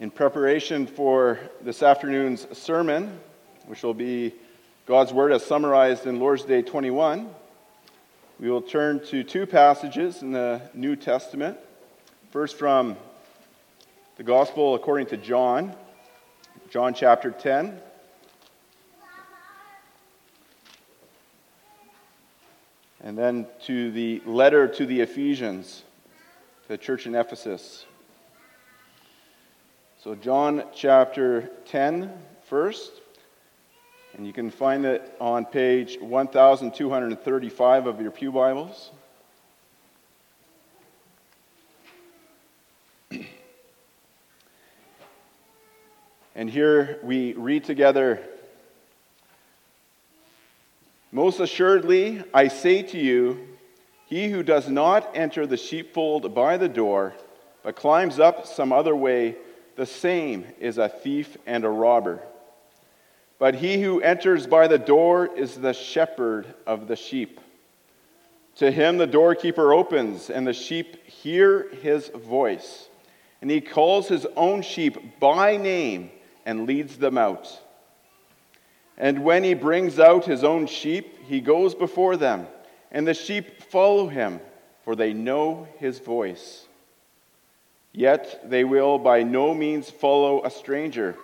In preparation for this afternoon's sermon, which will be God's Word as summarized in Lord's Day 21, we will turn to two passages in the New Testament. First, from the Gospel according to John, John chapter 10. And then to the letter to the Ephesians, the church in Ephesus. So, John chapter 10 first, and you can find it on page 1235 of your Pew Bibles. And here we read together Most assuredly, I say to you, he who does not enter the sheepfold by the door, but climbs up some other way, the same is a thief and a robber. But he who enters by the door is the shepherd of the sheep. To him the doorkeeper opens, and the sheep hear his voice. And he calls his own sheep by name and leads them out. And when he brings out his own sheep, he goes before them, and the sheep follow him, for they know his voice. Yet they will by no means follow a stranger,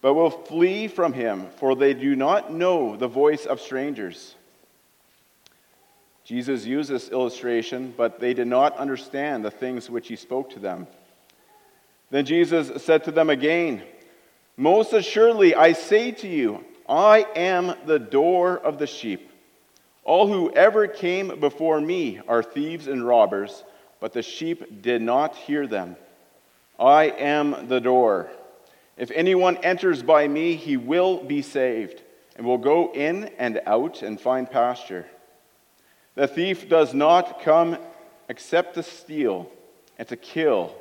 but will flee from him, for they do not know the voice of strangers. Jesus used this illustration, but they did not understand the things which he spoke to them. Then Jesus said to them again, Most assuredly, I say to you, I am the door of the sheep. All who ever came before me are thieves and robbers but the sheep did not hear them. I am the door. If anyone enters by me, he will be saved, and will go in and out and find pasture. The thief does not come except to steal, and to kill,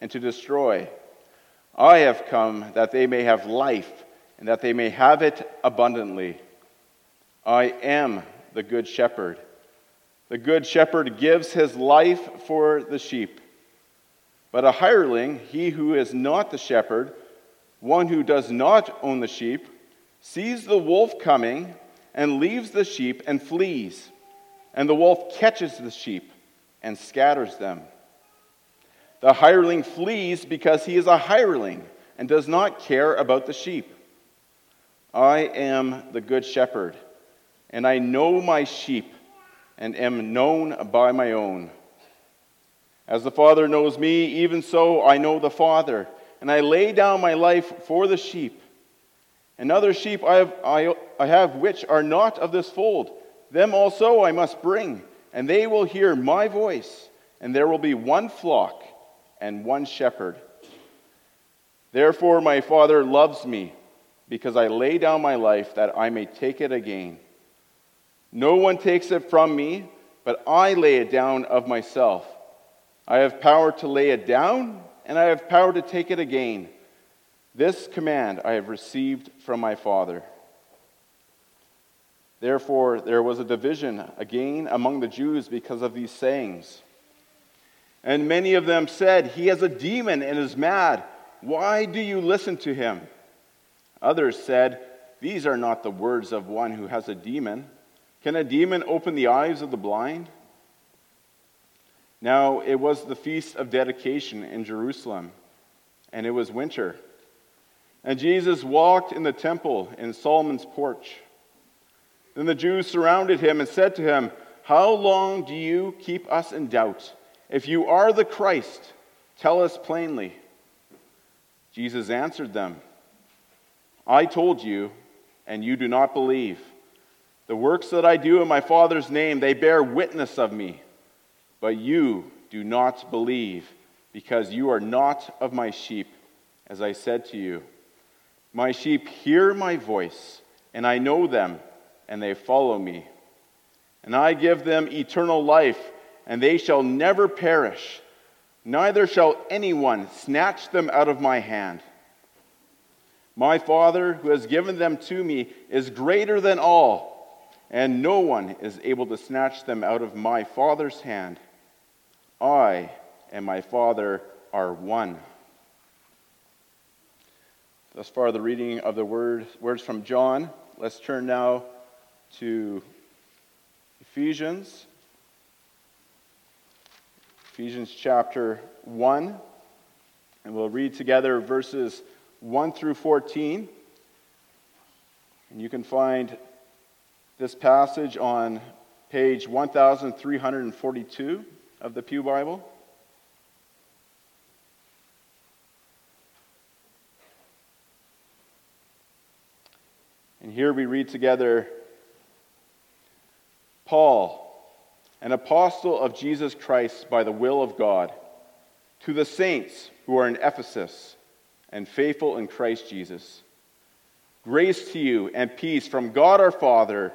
and to destroy. I have come that they may have life, and that they may have it abundantly. I am the good shepherd. The good shepherd gives his life for the sheep. But a hireling, he who is not the shepherd, one who does not own the sheep, sees the wolf coming and leaves the sheep and flees. And the wolf catches the sheep and scatters them. The hireling flees because he is a hireling and does not care about the sheep. I am the good shepherd, and I know my sheep and am known by my own. As the Father knows me, even so I know the Father, and I lay down my life for the sheep. And other sheep I have, I, I have which are not of this fold. Them also I must bring, and they will hear my voice, and there will be one flock and one shepherd. Therefore, my Father loves me, because I lay down my life that I may take it again. No one takes it from me, but I lay it down of myself. I have power to lay it down, and I have power to take it again. This command I have received from my Father. Therefore, there was a division again among the Jews because of these sayings. And many of them said, He has a demon and is mad. Why do you listen to him? Others said, These are not the words of one who has a demon. Can a demon open the eyes of the blind? Now, it was the feast of dedication in Jerusalem, and it was winter. And Jesus walked in the temple in Solomon's porch. Then the Jews surrounded him and said to him, How long do you keep us in doubt? If you are the Christ, tell us plainly. Jesus answered them, I told you, and you do not believe. The works that I do in my Father's name, they bear witness of me. But you do not believe, because you are not of my sheep, as I said to you. My sheep hear my voice, and I know them, and they follow me. And I give them eternal life, and they shall never perish, neither shall anyone snatch them out of my hand. My Father, who has given them to me, is greater than all and no one is able to snatch them out of my Father's hand. I and my Father are one. Thus far, the reading of the word, words from John. Let's turn now to Ephesians. Ephesians chapter 1. And we'll read together verses 1 through 14. And you can find this passage on page 1342 of the Pew Bible. And here we read together Paul, an apostle of Jesus Christ by the will of God, to the saints who are in Ephesus and faithful in Christ Jesus. Grace to you and peace from God our Father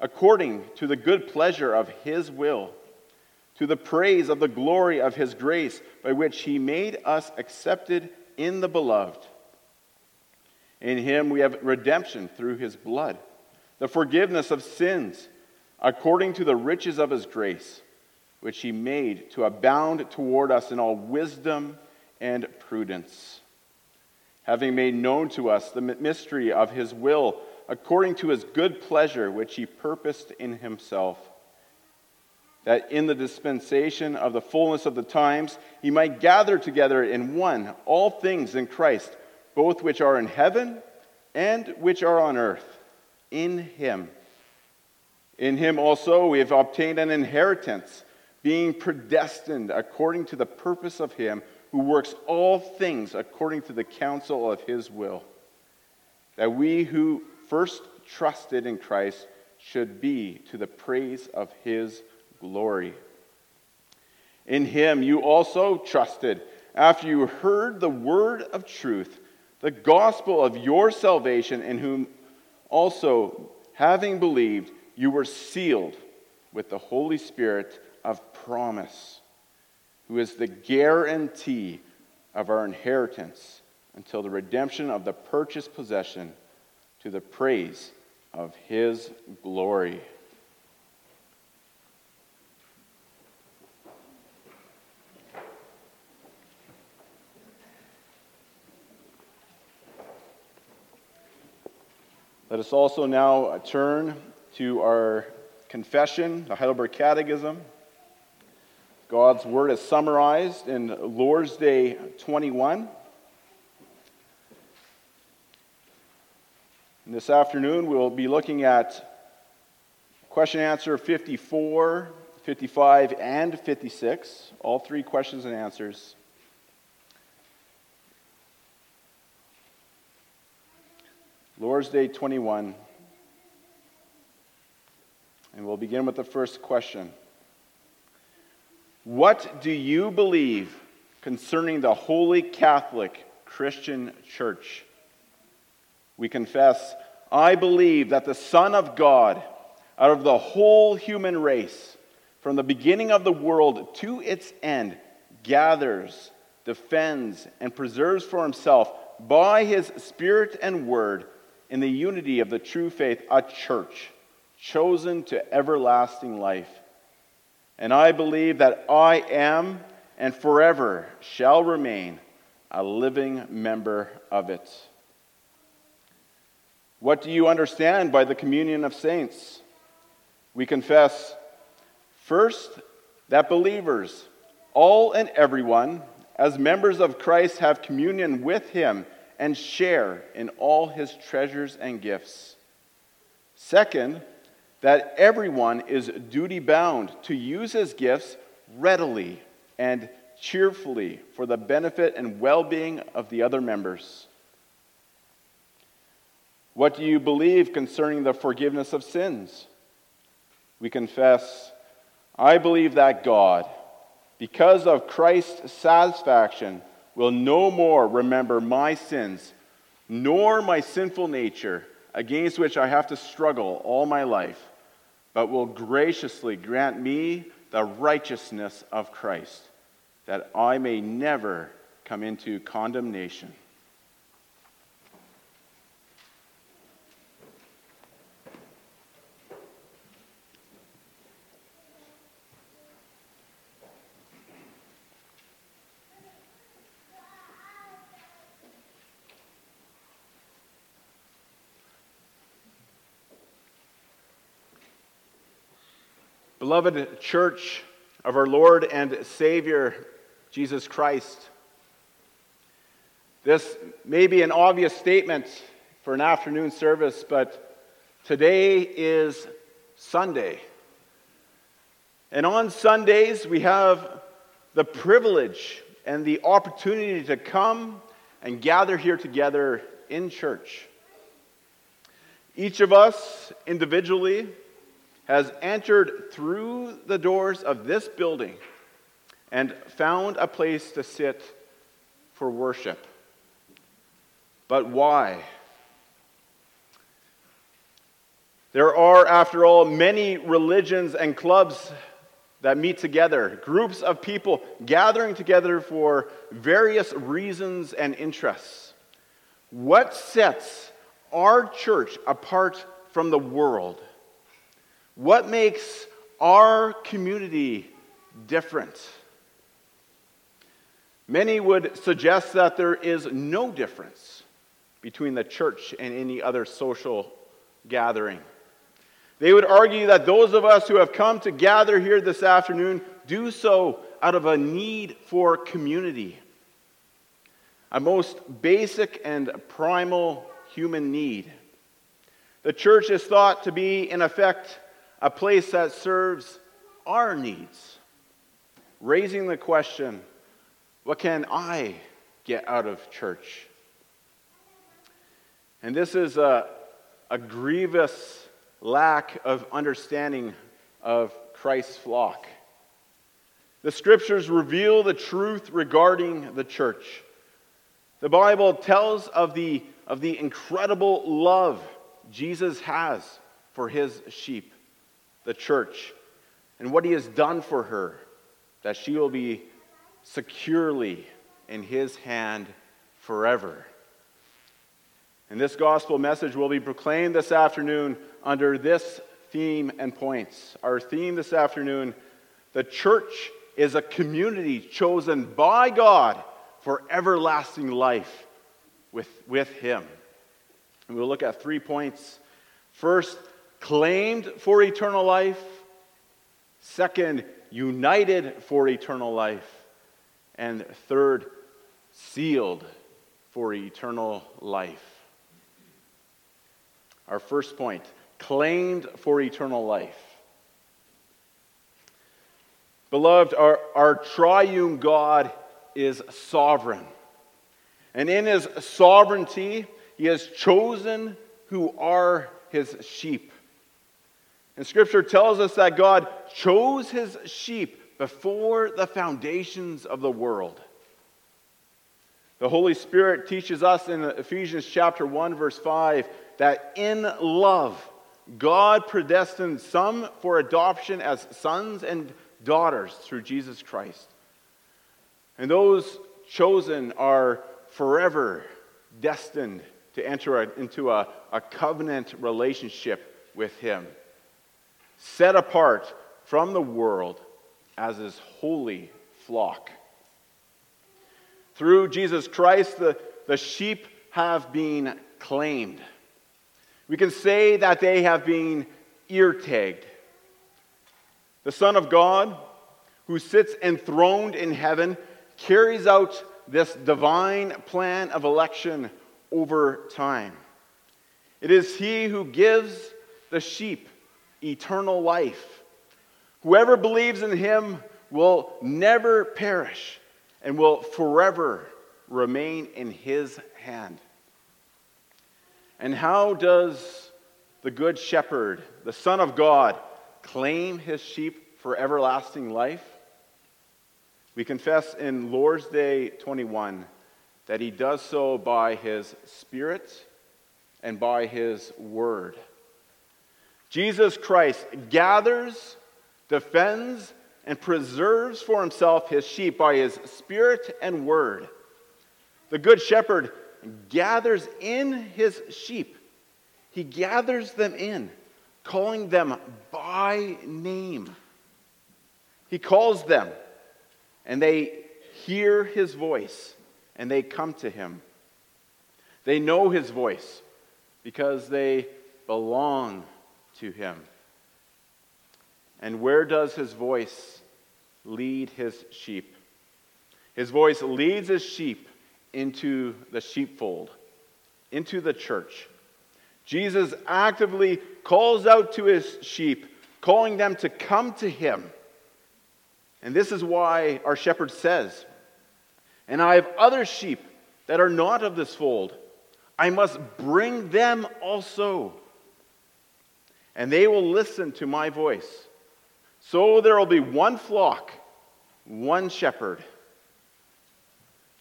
according to the good pleasure of his will, to the praise of the glory of his grace, by which he made us accepted in the beloved. In him we have redemption through his blood, the forgiveness of sins, according to the riches of his grace, which he made to abound toward us in all wisdom and prudence. Having made known to us the mystery of his will, according to his good pleasure, which he purposed in himself, that in the dispensation of the fullness of the times he might gather together in one all things in Christ both which are in heaven and which are on earth, in him. In him also we have obtained an inheritance, being predestined according to the purpose of him who works all things according to the counsel of his will, that we who first trusted in Christ should be to the praise of his glory. In him you also trusted after you heard the word of truth the gospel of your salvation, in whom also, having believed, you were sealed with the Holy Spirit of promise, who is the guarantee of our inheritance until the redemption of the purchased possession to the praise of his glory. Let us also now turn to our confession, the Heidelberg Catechism. God's Word is summarized in Lord's Day 21. This afternoon, we'll be looking at question answer 54, 55, and 56, all three questions and answers. Lord's Day 21. And we'll begin with the first question What do you believe concerning the Holy Catholic Christian Church? We confess, I believe that the Son of God, out of the whole human race, from the beginning of the world to its end, gathers, defends, and preserves for himself by his Spirit and Word in the unity of the true faith, a church chosen to everlasting life. And I believe that I am and forever shall remain a living member of it. What do you understand by the communion of saints? We confess, first, that believers, all and everyone, as members of Christ, have communion with him and share in all his treasures and gifts. Second, that everyone is duty bound to use his gifts readily and cheerfully for the benefit and well being of the other members. What do you believe concerning the forgiveness of sins? We confess, I believe that God, because of Christ's satisfaction, will no more remember my sins nor my sinful nature, against which I have to struggle all my life, but will graciously grant me the righteousness of Christ, that I may never come into condemnation. Beloved church of our Lord and Savior, Jesus Christ, this may be an obvious statement for an afternoon service, but today is Sunday. And on Sundays, we have the privilege and the opportunity to come and gather here together in church. Each of us individually has entered through the doors of this building and found a place to sit for worship. But why? There are, after all, many religions and clubs that meet together, groups of people gathering together for various reasons and interests. What sets our church apart from the world? What makes our community different? Many would suggest that there is no difference between the church and any other social gathering. They would argue that those of us who have come to gather here this afternoon do so out of a need for community, a most basic and primal human need. The church is thought to be, in effect, a place that serves our needs, raising the question what can I get out of church? And this is a, a grievous lack of understanding of Christ's flock. The scriptures reveal the truth regarding the church. The Bible tells of the, of the incredible love Jesus has for his sheep the church and what he has done for her, that she will be securely in his hand forever. And this gospel message will be proclaimed this afternoon under this theme and points. Our theme this afternoon the church is a community chosen by God for everlasting life with, with Him. And we'll look at three points. First, claimed for eternal life. Second, united for eternal life. And third, sealed for eternal life. Our first point claimed for eternal life. Beloved, our, our triune God is sovereign. And in his sovereignty, he has chosen who are his sheep. And scripture tells us that God chose his sheep before the foundations of the world. The Holy Spirit teaches us in Ephesians chapter 1 verse 5 that in love God predestined some for adoption as sons and daughters through Jesus Christ. And those chosen are forever destined to enter into a, a covenant relationship with Him set apart from the world as his holy flock. Through Jesus Christ, the, the sheep have been claimed. We can say that they have been ear tagged. The Son of God, who sits enthroned in heaven, carries out this divine plan of election over time. It is He who gives the sheep eternal life. Whoever believes in him will never perish and will forever remain in his hand. And how does the Good Shepherd, the Son of God, claim his sheep for everlasting life? We confess in Lord's Day 21 that he does so by his Spirit and by his Word. Jesus Christ gathers, defends, and preserves for himself his sheep by his Spirit and Word. The Good Shepherd gathers in his sheep, he gathers them in, calling them by name. He calls them, and they hear his voice, and they come to him. They know his voice because they belong to him. And where does his voice lead his sheep? His voice leads his sheep into the sheepfold, into the church. Jesus actively calls out to his sheep, calling them to come to him. And this is why our shepherd says, And I have other sheep that are not of this fold. I must bring them also. And they will listen to my voice. So there will be one flock, one shepherd.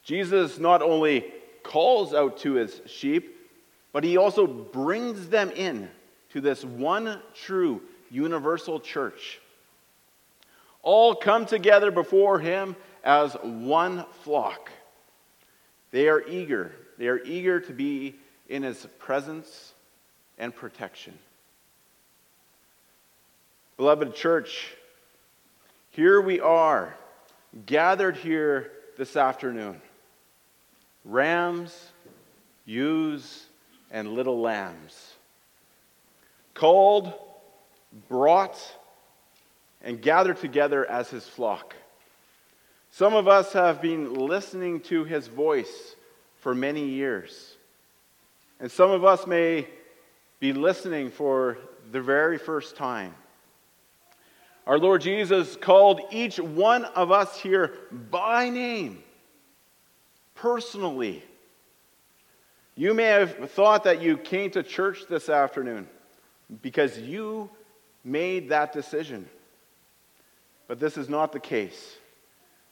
Jesus not only calls out to his sheep, but he also brings them in to this one true universal church. All come together before him as one flock. They are eager. They are eager to be in his presence and protection. Beloved church, here we are, gathered here this afternoon rams, ewes, and little lambs. Called, brought, and gathered together as his flock. Some of us have been listening to his voice for many years. And some of us may be listening for the very first time. Our Lord Jesus called each one of us here by name personally. You may have thought that you came to church this afternoon because you made that decision. But this is not the case.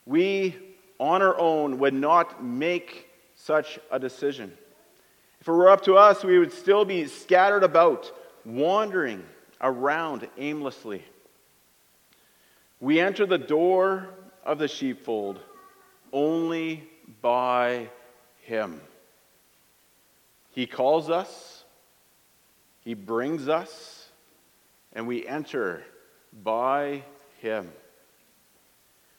We, on our own, would not make such a decision. If it were up to us, we would still be scattered about, wandering around aimlessly. We enter the door of the sheepfold only by Him. He calls us, He brings us, and we enter by Him.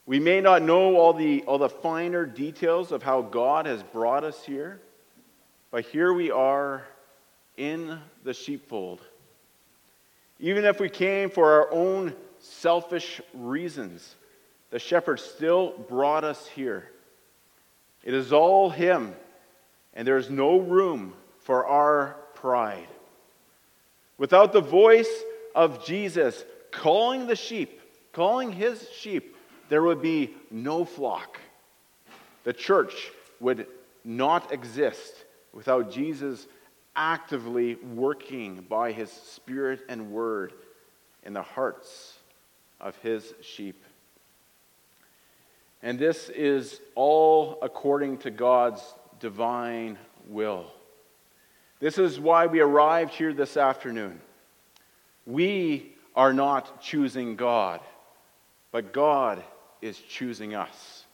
We may not know all the, all the finer details of how God has brought us here, but here we are in the sheepfold. Even if we came for our own selfish reasons, the shepherd still brought us here. It is all Him, and there is no room for our pride. Without the voice of Jesus calling the sheep, calling His sheep, there would be no flock. The church would not exist without Jesus actively working by His Spirit and Word in the hearts of His sheep. And this is all according to God's divine will. This is why we arrived here this afternoon. We are not choosing God, but God is choosing us.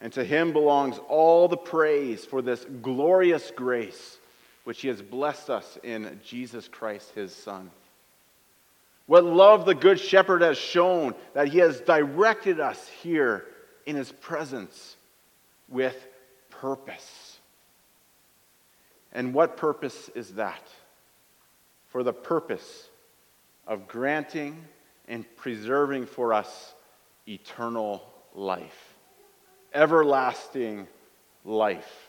And to him belongs all the praise for this glorious grace which he has blessed us in Jesus Christ, his Son. What love the Good Shepherd has shown that he has directed us here in his presence with purpose. And what purpose is that? For the purpose of granting and preserving for us eternal life, everlasting life.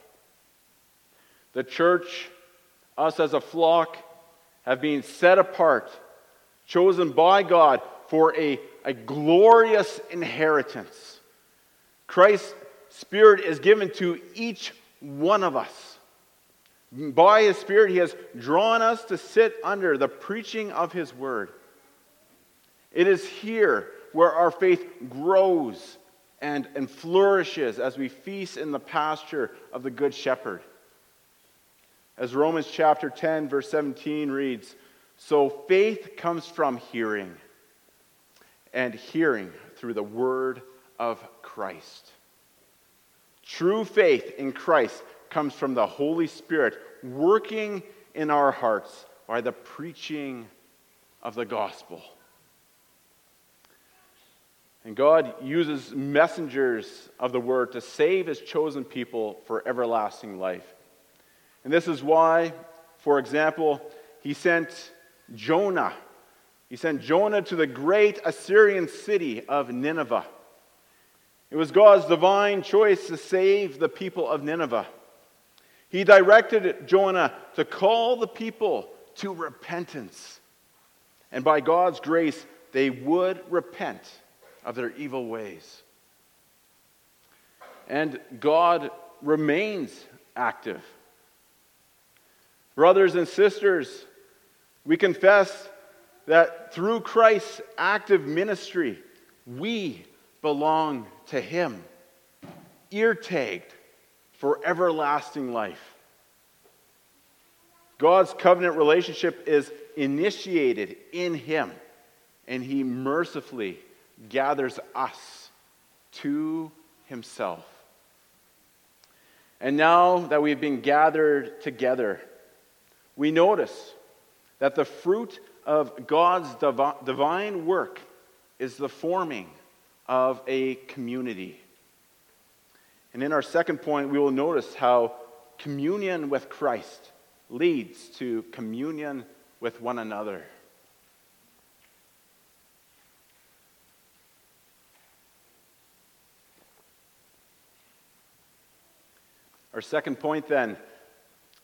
The church, us as a flock, have been set apart, chosen by God for a, a glorious inheritance Christ's Spirit is given to each one of us. By His Spirit, He has drawn us to sit under the preaching of His Word. It is here where our faith grows and, and flourishes as we feast in the pasture of the Good Shepherd. As Romans chapter 10, verse 17 reads So faith comes from hearing, and hearing through the word of Christ. True faith in Christ comes from the Holy Spirit working in our hearts by the preaching of the gospel. And God uses messengers of the word to save his chosen people for everlasting life. And this is why, for example, he sent Jonah. He sent Jonah to the great Assyrian city of Nineveh. It was God's divine choice to save the people of Nineveh. He directed Jonah to call the people to repentance. And by God's grace, they would repent of their evil ways. And God remains active. Brothers and sisters, we confess that through Christ's active ministry, we belong to Him, ear tagged for everlasting life. God's covenant relationship is initiated in Him, and He mercifully gathers us to Himself. And now that we've been gathered together, we notice that the fruit of God's divine work is the forming of a community. And in our second point, we will notice how communion with Christ leads to communion with one another. Our second point then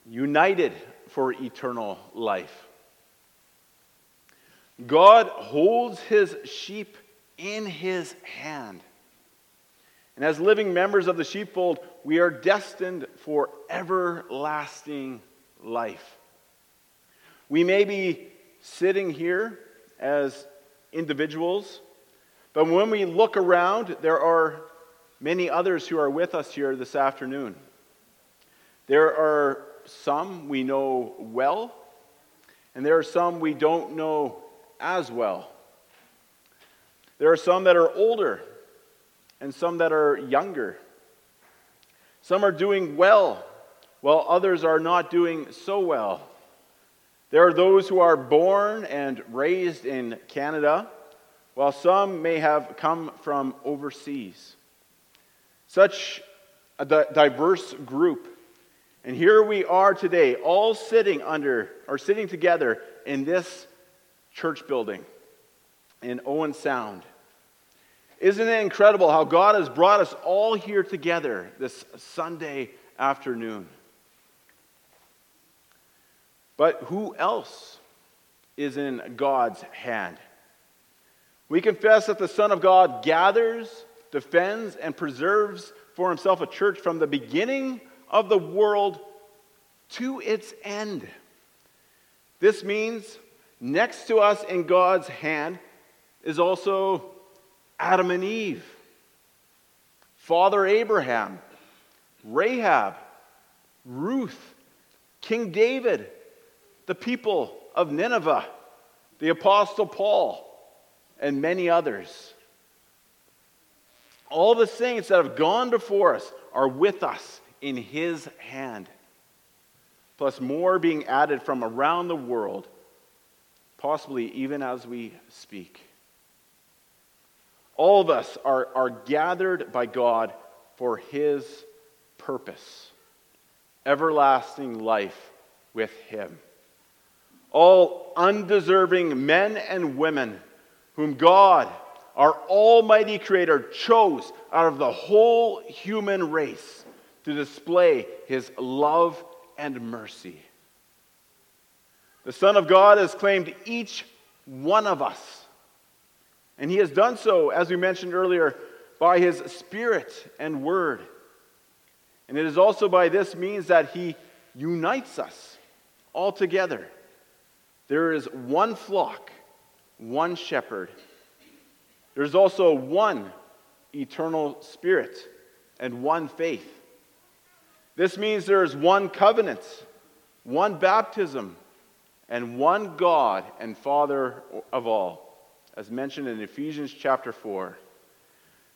united for eternal life. God holds his sheep in his hand. And as living members of the sheepfold, we are destined for everlasting life. We may be sitting here as individuals, but when we look around, there are many others who are with us here this afternoon. There are some we know well, and there are some we don't know as well. There are some that are older and some that are younger. Some are doing well, while others are not doing so well. There are those who are born and raised in Canada, while some may have come from overseas. Such a diverse group and here we are today, all sitting under or sitting together in this church building in Owen Sound. Isn't it incredible how God has brought us all here together this Sunday afternoon? But who else is in God's hand? We confess that the Son of God gathers, defends, and preserves for himself a church from the beginning of the world to its end. This means next to us in God's hand is also Adam and Eve, Father Abraham, Rahab, Ruth, King David, the people of Nineveh, the Apostle Paul, and many others. All the saints that have gone before us are with us in his hand, plus more being added from around the world, possibly even as we speak. All of us are, are gathered by God for his purpose everlasting life with him. All undeserving men and women whom God, our Almighty Creator, chose out of the whole human race to display his love and mercy. The Son of God has claimed each one of us. And he has done so, as we mentioned earlier, by his Spirit and Word. And it is also by this means that he unites us all together. There is one flock, one shepherd. There's also one eternal Spirit and one faith. This means there is one covenant, one baptism, and one God and Father of all, as mentioned in Ephesians chapter 4.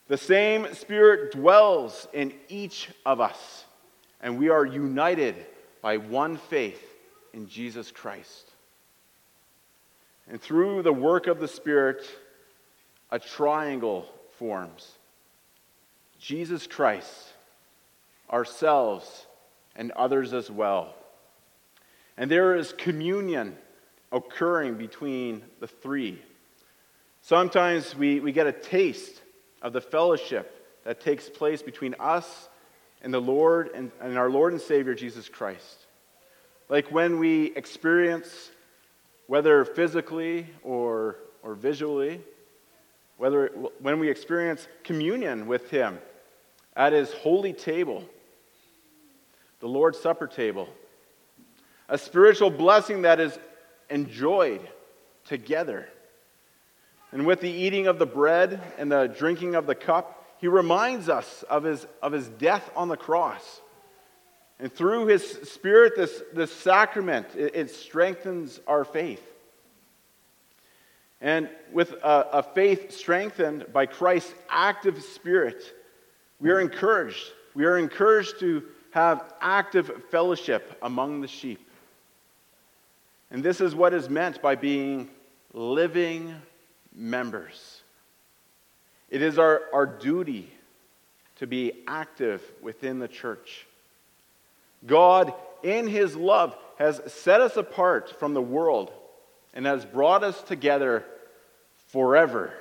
The same Spirit dwells in each of us, and we are united by one faith in Jesus Christ. And through the work of the Spirit, a triangle forms Jesus Christ, ourselves, and others as well. And there is communion occurring between the three. Sometimes we, we get a taste of the fellowship that takes place between us and the Lord and, and our Lord and Savior Jesus Christ. Like when we experience, whether physically or, or visually, whether when we experience communion with Him at His holy table, the Lord's Supper table, a spiritual blessing that is enjoyed together. And with the eating of the bread and the drinking of the cup, he reminds us of his, of his death on the cross. And through his spirit, this, this sacrament, it, it strengthens our faith. And with a, a faith strengthened by Christ's active spirit, we are encouraged. We are encouraged to have active fellowship among the sheep. And this is what is meant by being living members. It is our, our duty to be active within the church. God, in His love, has set us apart from the world and has brought us together forever.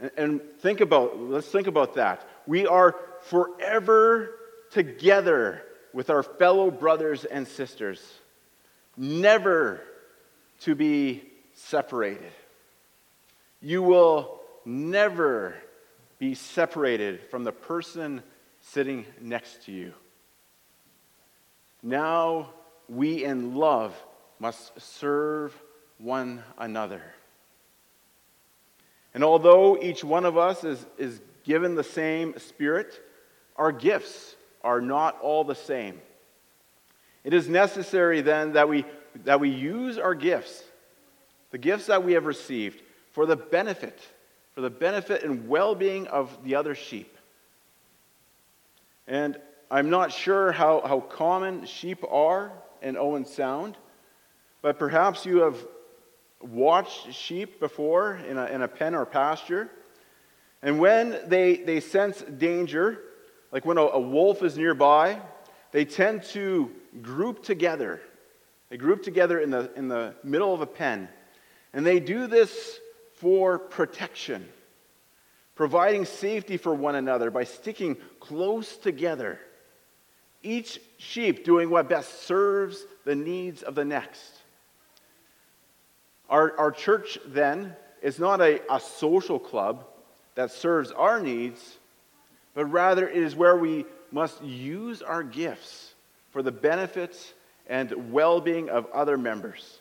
And, and think about, let's think about that. We are forever together with our fellow brothers and sisters, never to be separated. You will never be separated from the person sitting next to you. Now we in love must serve one another. And although each one of us is, is given the same Spirit, our gifts are not all the same. It is necessary then that we, that we use our gifts, the gifts that we have received, for the benefit, for the benefit and well being of the other sheep. And I'm not sure how, how common sheep are in Owen Sound, but perhaps you have watched sheep before in a, in a pen or pasture. And when they, they sense danger, like when a, a wolf is nearby, they tend to group together. They group together in the, in the middle of a pen. And they do this for protection, providing safety for one another by sticking close together, each sheep doing what best serves the needs of the next. Our, our church, then, is not a, a social club that serves our needs, but rather it is where we must use our gifts for the benefits and well being of other members,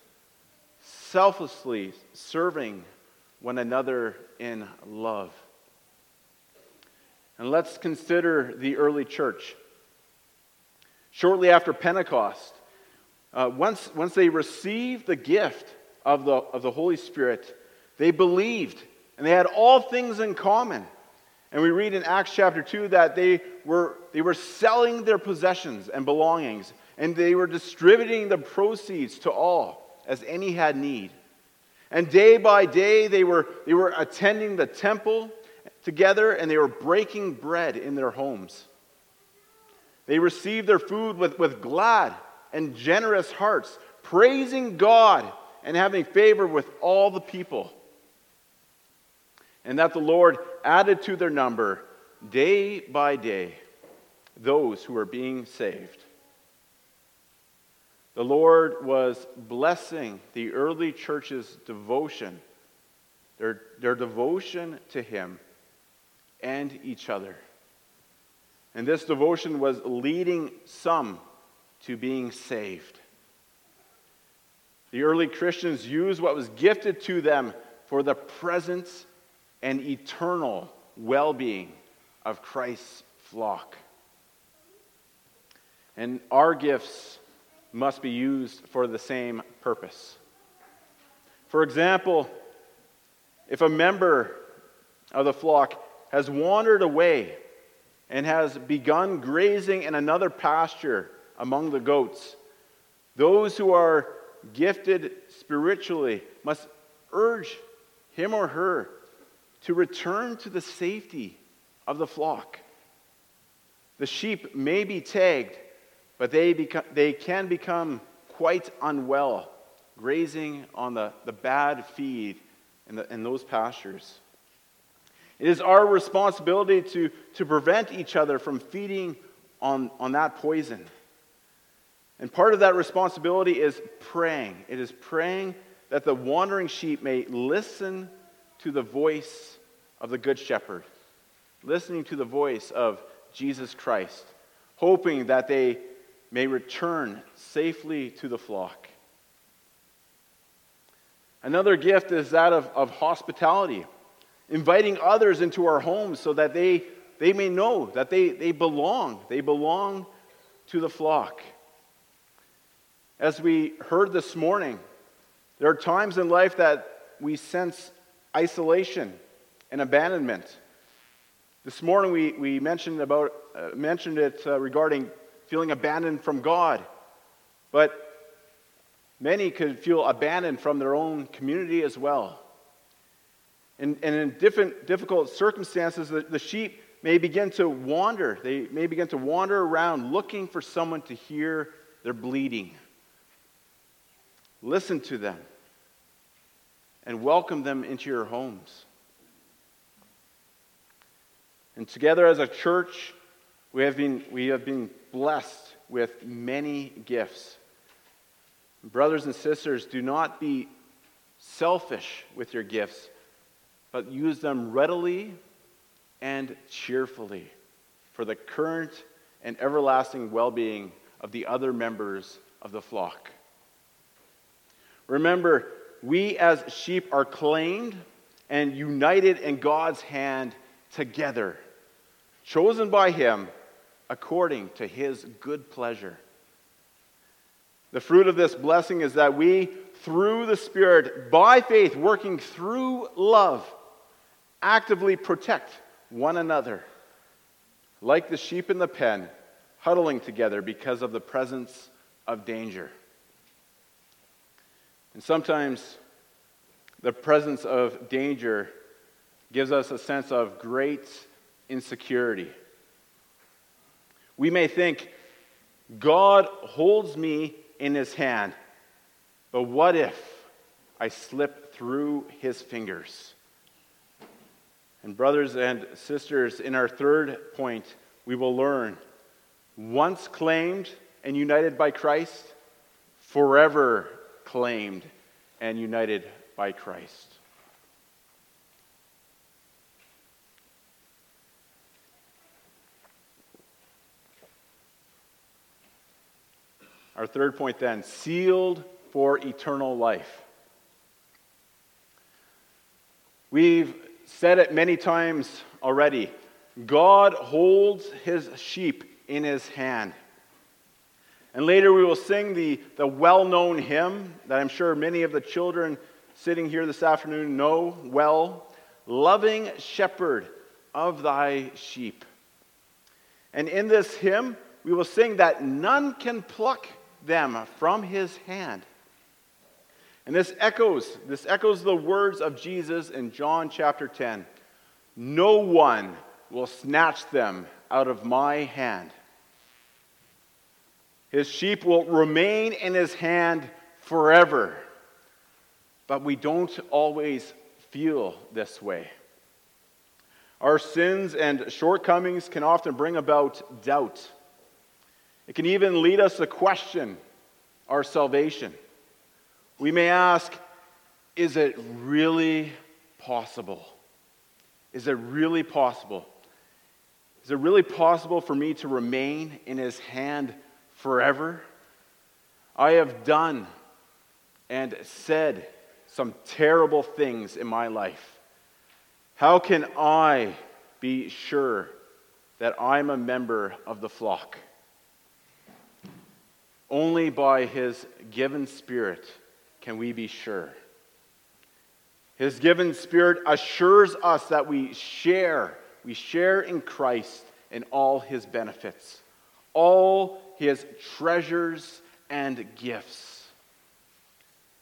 selflessly serving one another in love. And let's consider the early church. Shortly after Pentecost, uh, once, once they received the gift of the, of the Holy Spirit, they believed and they had all things in common. And we read in Acts chapter 2 that they were, they were selling their possessions and belongings, and they were distributing the proceeds to all as any had need. And day by day, they were, they were attending the temple together and they were breaking bread in their homes. They received their food with, with glad and generous hearts, praising God and having favor with all the people. And that the Lord added to their number day by day those who were being saved. The Lord was blessing the early church's devotion, their, their devotion to Him and each other. And this devotion was leading some to being saved. The early Christians used what was gifted to them for the present and eternal well being of Christ's flock. And our gifts must be used for the same purpose. For example, if a member of the flock has wandered away and has begun grazing in another pasture among the goats, those who are gifted spiritually must urge him or her to return to the safety of the flock. The sheep may be tagged, but they, they can become quite unwell, grazing on the, the bad feed in, the, in those pastures. It is our responsibility to, to prevent each other from feeding on, on that poison. And part of that responsibility is praying. It is praying that the wandering sheep may listen to the voice of the Good Shepherd, listening to the voice of Jesus Christ, hoping that they may return safely to the flock. Another gift is that of, of hospitality, inviting others into our homes so that they, they may know that they, they belong. They belong to the flock. As we heard this morning, there are times in life that we sense isolation and abandonment. This morning we, we mentioned, about, uh, mentioned it uh, regarding feeling abandoned from God. But many could feel abandoned from their own community as well. And, and in different difficult circumstances, the, the sheep may begin to wander. They may begin to wander around looking for someone to hear their bleeding. Listen to them and welcome them into your homes. And together as a church, we have been, we have been blessed with many gifts. Brothers and sisters, do not be selfish with your gifts, but use them readily and cheerfully for the current and everlasting well being of the other members of the flock. Remember, we as sheep are claimed and united in God's hand together, chosen by Him according to his good pleasure. The fruit of this blessing is that we, through the Spirit, by faith, working through love, actively protect one another, like the sheep in the pen, huddling together because of the presence of danger. And sometimes the presence of danger gives us a sense of great insecurity. We may think, God holds me in his hand, but what if I slip through his fingers? And, brothers and sisters, in our third point, we will learn once claimed and united by Christ, forever claimed and united by Christ. Our third point then sealed for eternal life. We've said it many times already. God holds his sheep in his hand. And later we will sing the, the well known hymn that I'm sure many of the children sitting here this afternoon know well Loving Shepherd of Thy Sheep. And in this hymn, we will sing that none can pluck them from his hand. And this echoes, this echoes the words of Jesus in John chapter 10. No one will snatch them out of my hand. His sheep will remain in his hand forever. But we don't always feel this way. Our sins and shortcomings can often bring about doubt. It can even lead us to question our salvation. We may ask, is it really possible? Is it really possible? Is it really possible for me to remain in his hand forever? I have done and said some terrible things in my life. How can I be sure that I'm a member of the flock. Only by his given spirit can we be sure. His given spirit assures us that we share, we share in Christ and all his benefits, all his treasures and gifts.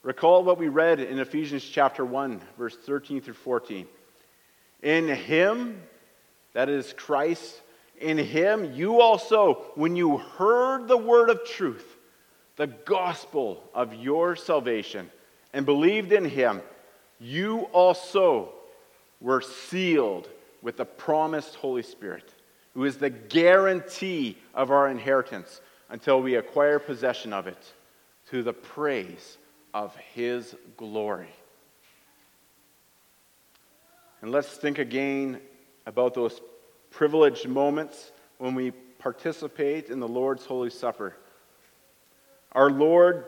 Recall what we read in Ephesians chapter 1, verse 13 through 14. In him, that is Christ, in him you also, when you heard the word of truth, the gospel of your salvation, and believed in him, you also were sealed with the promised Holy Spirit, who is the guarantee of our inheritance until we acquire possession of it to the praise of his glory. And let's think again about those privileged moments when we participate in the Lord's Holy Supper. Our Lord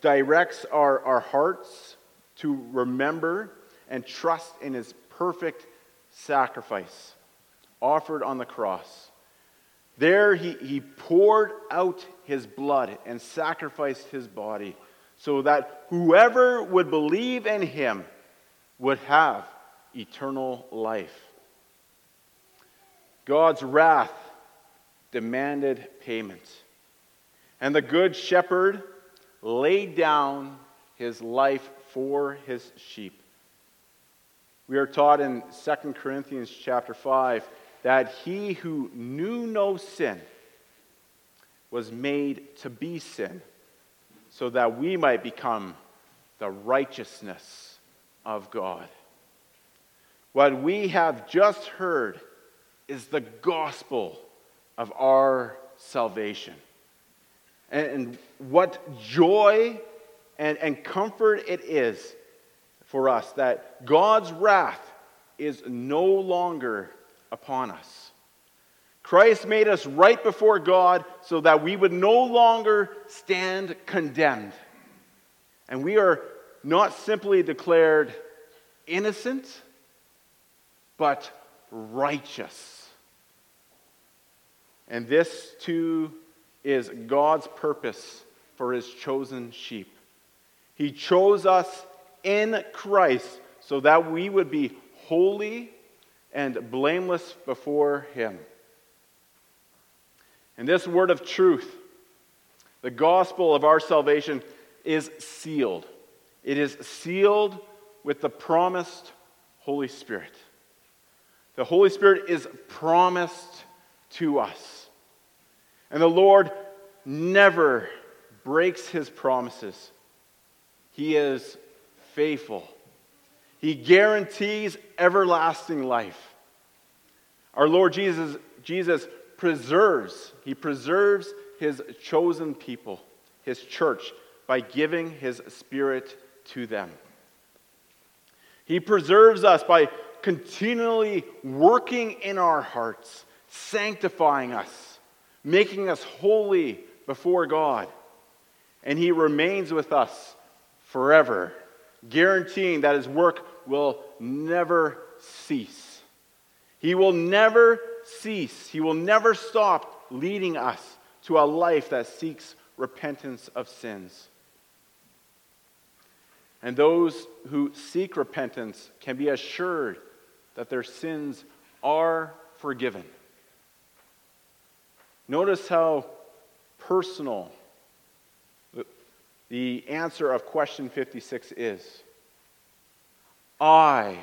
directs our, our hearts to remember and trust in his perfect sacrifice offered on the cross. There, he, he poured out his blood and sacrificed his body so that whoever would believe in him would have eternal life. God's wrath demanded payment. And the good shepherd laid down his life for his sheep. We are taught in 2 Corinthians chapter 5 that he who knew no sin was made to be sin so that we might become the righteousness of God. What we have just heard is the gospel of our salvation. And what joy and, and comfort it is for us that God's wrath is no longer upon us. Christ made us right before God so that we would no longer stand condemned. And we are not simply declared innocent, but righteous. And this too is God's purpose for his chosen sheep. He chose us in Christ so that we would be holy and blameless before Him. And this word of truth, the gospel of our salvation, is sealed. It is sealed with the promised Holy Spirit. The Holy Spirit is promised to us. And the Lord never breaks his promises. He is faithful. He guarantees everlasting life. Our Lord Jesus, Jesus preserves, he preserves his chosen people, his church, by giving his spirit to them. He preserves us by continually working in our hearts, sanctifying us, making us holy before God. And he remains with us forever, guaranteeing that his work will never cease. He will never cease. He will never stop leading us to a life that seeks repentance of sins. And those who seek repentance can be assured that their sins are forgiven. Notice how personal the answer of question 56 is. I,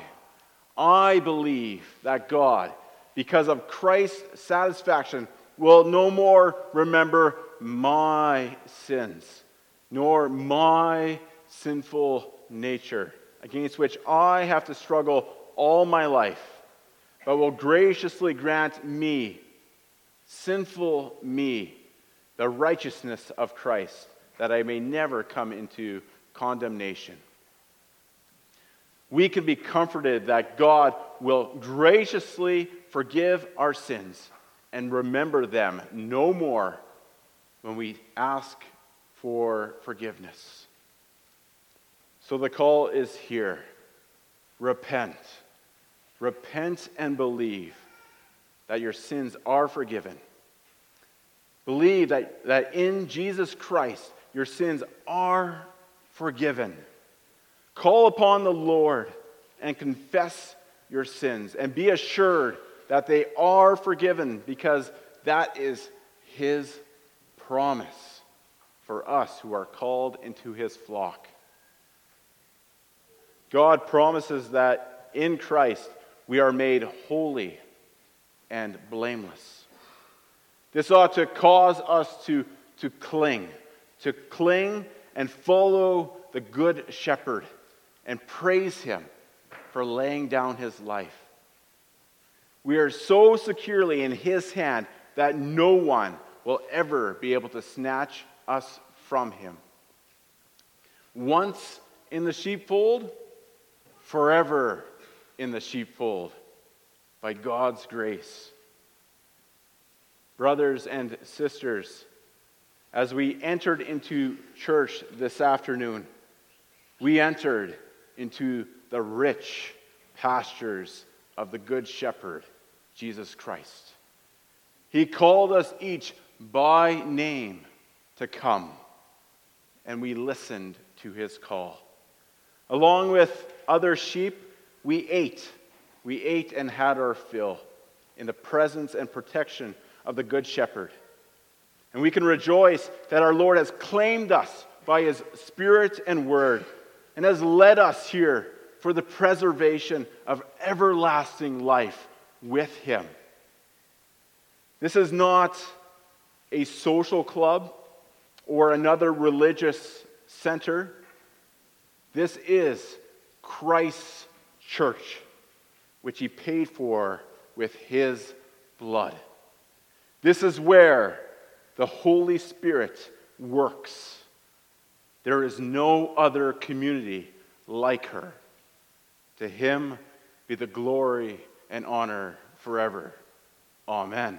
I believe that God, because of Christ's satisfaction, will no more remember my sins, nor my sinful nature, against which I have to struggle all my life, but will graciously grant me, sinful me, the righteousness of Christ that I may never come into condemnation. We can be comforted that God will graciously forgive our sins and remember them no more when we ask for forgiveness. So the call is here repent. Repent and believe that your sins are forgiven. Believe that, that in Jesus Christ, your sins are forgiven. Call upon the Lord and confess your sins and be assured that they are forgiven because that is His promise for us who are called into His flock. God promises that in Christ we are made holy and blameless. This ought to cause us to, to cling, to cling and follow the Good Shepherd and praise Him for laying down His life. We are so securely in His hand that no one will ever be able to snatch us from Him. Once in the sheepfold, forever in the sheepfold by God's grace. Brothers and sisters, as we entered into church this afternoon, we entered into the rich pastures of the Good Shepherd, Jesus Christ. He called us each by name to come, and we listened to his call. Along with other sheep, we ate. We ate and had our fill in the presence and protection of the Good Shepherd. And we can rejoice that our Lord has claimed us by his Spirit and Word and has led us here for the preservation of everlasting life with him. This is not a social club or another religious center. This is Christ's church, which he paid for with his blood. This is where the Holy Spirit works. There is no other community like her. To him be the glory and honor forever. Amen.